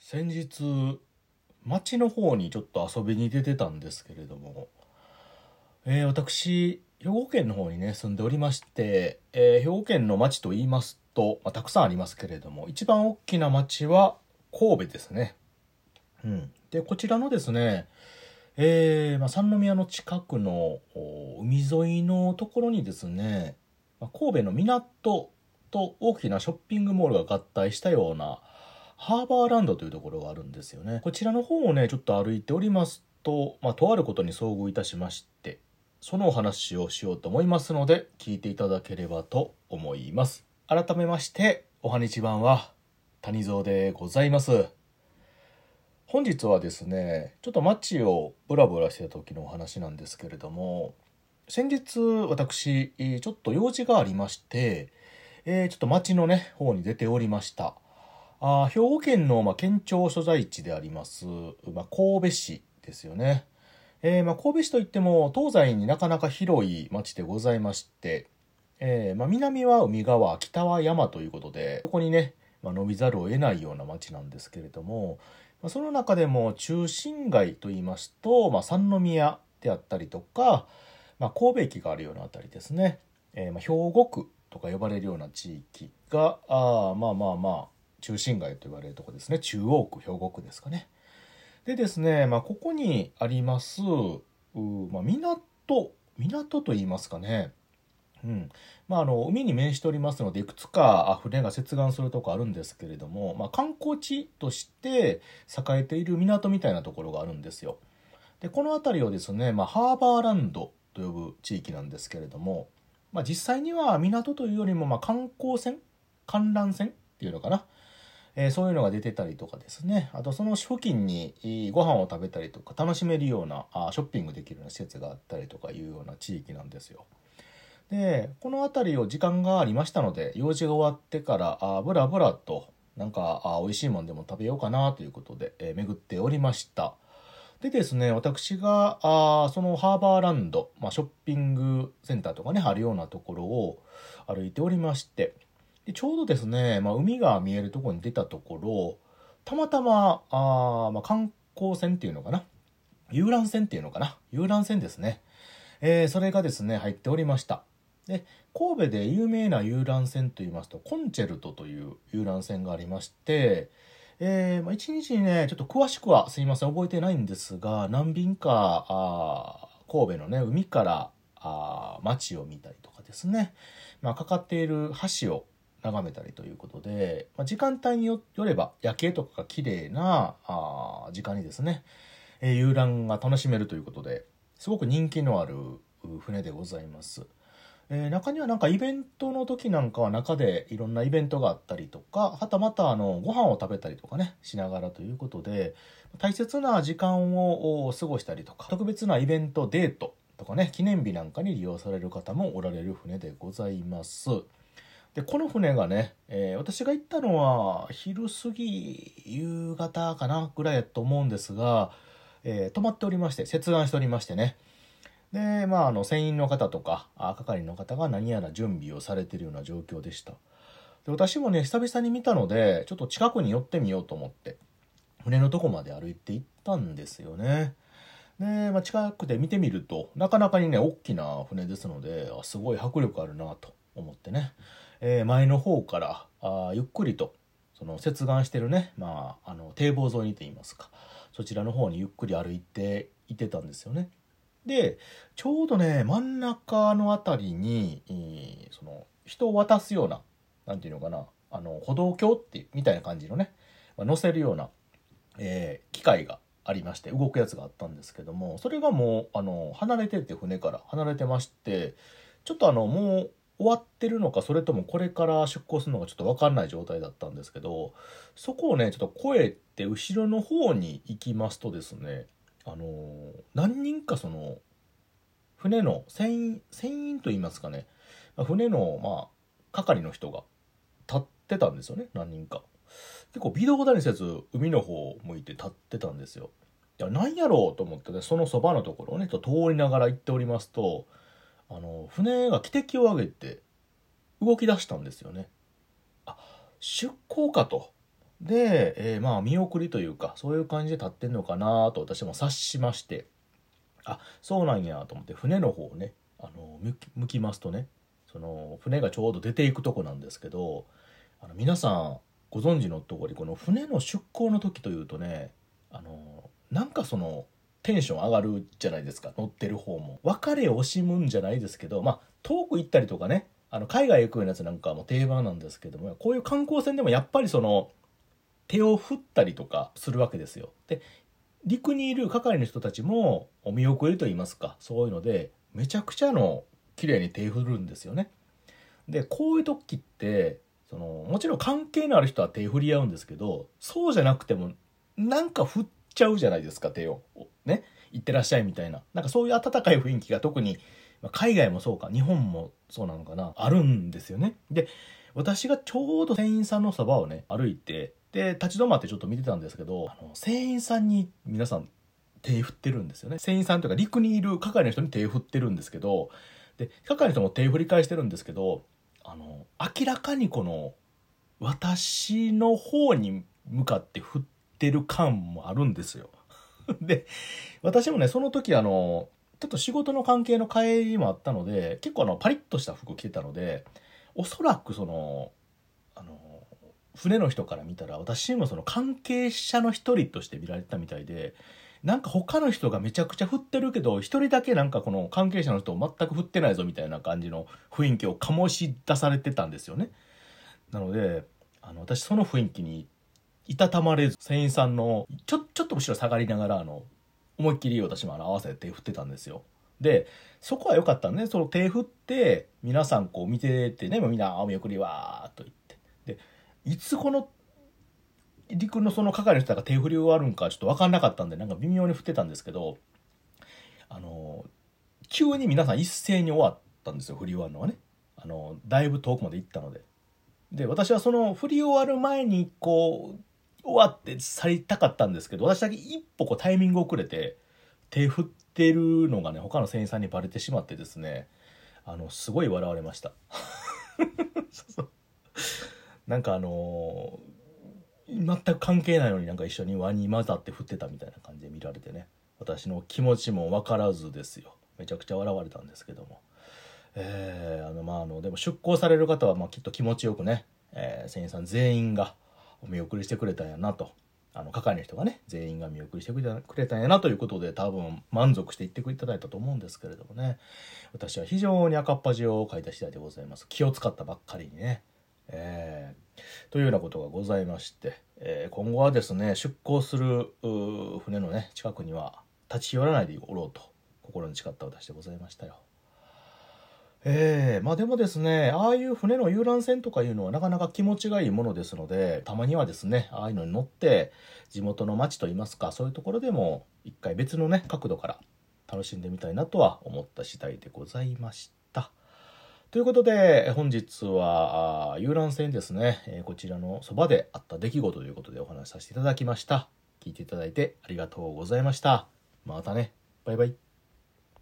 先日町の方にちょっと遊びに出てたんですけれども、えー私兵庫県の方にね住んでおりまして、えー兵庫県の町と言いますと、まあ、たくさんありますけれども一番大きな町は神戸ですね。うん、でこちらのですね、えーまあ、三宮の近くの海沿いのところにですね、まあ神戸の港と大きなショッピングモールが合体したようなハーバーランドというところがあるんですよね。こちらの方をね、ちょっと歩いておりますと、まあ、とあることに遭遇いたしまして、そのお話をしようと思いますので、聞いていただければと思います。改めまして、おはにちばんは、谷蔵でございます。本日はですね、ちょっと街をブラブラしてた時のお話なんですけれども、先日私、ちょっと用事がありまして、えーちょっと街のね、方に出ておりました。あ兵庫県の、まあ、県庁所在地であります、まあ、神戸市ですよね。えーまあ、神戸市といっても東西になかなか広い町でございまして、えーまあ、南は海側北は山ということでここにね、まあ、伸びざるを得ないような町なんですけれども、まあ、その中でも中心街といいますと、まあ、三宮であったりとか、まあ、神戸駅があるようなあたりですね、えーまあ、兵庫区とか呼ばれるような地域があーまあまあまあ中心街と言われるとこですね。中央区兵庫区ですかね。でですね、まあ、ここにあります、まあ、港港と言いますかね。うん。まあ、あの海に面しておりますのでいくつか船が接岸するとこあるんですけれども、まあ、観光地として栄えている港みたいなところがあるんですよ。でこの辺りをですね、まあ、ハーバーランドと呼ぶ地域なんですけれども、まあ、実際には港というよりもまあ観光船観覧船っていうのかな、えーそういうのが出てたりとかですねあとその付近にご飯を食べたりとか楽しめるようなあショッピングできるような施設があったりとかいうような地域なんですよ。でこの辺りを時間がありましたので用事が終わってからあブラブラとなんかあ美味しいもんでも食べようかなということで、えー巡っておりました。でですね、私が、あそのハーバーランド、まあ、ショッピングセンターとかね、あるようなところを歩いておりまして、ちょうどですね、まあ、海が見えるところに出たところ、たまたま、あまあ、観光船っていうのかな？遊覧船っていうのかな？遊覧船ですね。えーそれがですね、入っておりました。で、神戸で有名な遊覧船といいますと、コンチェルトという遊覧船がありまして、えーまあ、日にね、ちょっと詳しくはすいません、覚えてないんですが、何便か、あ神戸のね、海からあー街を見たりとかですね、まあ、かかっている橋を眺めたりということで、まあ、時間帯によれば夜景とかが綺麗なあ時間にですね、えー遊覧が楽しめるということですごく人気のある船でございます。えー中にはなんかイベントの時なんかは中でいろんなイベントがあったりとかはたまたあのご飯を食べたりとかねしながらということで大切な時間を過ごしたりとか特別なイベントデートとかね記念日なんかに利用される方もおられる船でございます。でこの船がね、えー私が行ったのは昼過ぎ夕方かなぐらいやと思うんですが、えー泊まっておりまして接岸しておりましてね。でまああの船員の方とかあ係の方が何やら準備をされてるような状況でした。で私もね久々に見たのでちょっと近くに寄ってみようと思って船のとこまで歩いて行ったんですよね。で、まあ、近くで見てみるとなかなかにね大きな船ですのであすごい迫力あるなと思ってね、えー前の方からあゆっくりとその接岸してるね、まあ、あの堤防沿いにといいますかそちらの方にゆっくり歩いていってたんですよね。でちょうどね真ん中のあたりに、えーその人を渡すようななんていうのかなあの歩道橋ってみたいな感じのね、まあ乗せるような、えー機械がありまして動くやつがあったんですけどもそれがもうあの離れてて船から離れてましてちょっとあのもう終わってるのかそれともこれから出港するのかちょっと分かんない状態だったんですけどそこをねちょっと越えて後ろの方に行きますとですねあのー何人かその船の船員船員といいますかね船のまあ係の人が立ってたんですよね何人か。結構微動だにせず海の方を向いて立ってたんですよ。いや何やろうと思ってねそのそばのところをねと通りながら行っておりますとあの船が汽笛を上げて動き出したんですよね。あ出港かと。で、えーまあ見送りというかそういう感じで立ってんのかなと私も察しまして。あそうなんやと思って船の方をねあの向き向きますとねその船がちょうど出ていくとこなんですけどあの皆さんご存知の通りこの船の出港の時というとねあのなんかそのテンション上がるじゃないですか乗ってる方も別れを惜しむんじゃないですけどまあ遠く行ったりとかねあの海外行くようなやつなんかも定番なんですけどもこういう観光船でもやっぱりその手を振ったりとかするわけですよ。で陸にいる係の人たちもお見送りと言いますかそういうのでめちゃくちゃの綺麗に手振るんですよね。でこういう時ってそのもちろん関係のある人は手振り合うんですけどそうじゃなくてもなんか振っちゃうじゃないですか手を。ね行ってらっしゃいみたいななんかそういう温かい雰囲気が特に海外もそうか日本もそうなのかなあるんですよね。で私がちょうど船員さんのそばをね歩いてで立ち止まってちょっと見てたんですけどあの船員さんに皆さん手振ってるんですよね船員さんというか陸にいる係の人に手振ってるんですけどで係の人も手振り返してるんですけどあの明らかにこの私の方に向かって振ってる感もあるんですよ。で私もねその時あのちょっと仕事の関係の帰りもあったので結構あのパリッとした服着てたのでおそらくそのあの船の人から見たら私もその関係者の一人として見られたみたいでなんか他の人がめちゃくちゃ振ってるけど一人だけなんかこの関係者の人を全く振ってないぞみたいな感じの雰囲気を醸し出されてたんですよね。なのであの私その雰囲気にいたたまれず船員さんのちょちょっと後ろ下がりながらあの思いっきり私もあの合わせて手振ってたんですよ。でそこは良かったねその手振って皆さんこう見ててねみんなお見送りわーっと言って。でいつこの陸のその係の人が手振り終わるんかちょっと分かんなかったんでなんか微妙に振ってたんですけどあの急に皆さん一斉に終わったんですよ振り終わるのはね。あのだいぶ遠くまで行ったので。で私はその振り終わる前にこうわって去りたかったんですけど私だけ一歩こうタイミング遅れて手振ってるのがね他の船員さんにバレてしまってですねあのすごい笑われました。そうそう。なんかあのー、全く関係ないのになんか一緒に輪に混ざって振ってたみたいな感じで見られてね私の気持ちも分からずですよ。めちゃくちゃ笑われたんですけども。えー、あのまああのでも出航される方はまきっと気持ちよくね、えー、船員さん全員が見送りしてくれたんやなと。あの係の人がね全員が見送りしてくれたんやなということで多分満足して言っていただいたと思うんですけれどもね。私は非常に赤っ端を書いた次第でございます。気を使ったばっかりにね。えー、というようなことがございまして、えー、今後はですね出港する船のね近くには立ち寄らないでおろうと心に誓った私でございましたよ。ええー、まあでもですね、ああいう船の遊覧船とかいうのはなかなか気持ちがいいものですので、たまにはですね、ああいうのに乗って、地元の町といいますか、そういうところでも一回別のね、角度から楽しんでみたいなとは思った次第でございました。ということで、本日は遊覧船ですね、えー、こちらのそばであった出来事ということでお話しさせていただきました。聞いていただいてありがとうございました。またね。バイバイ。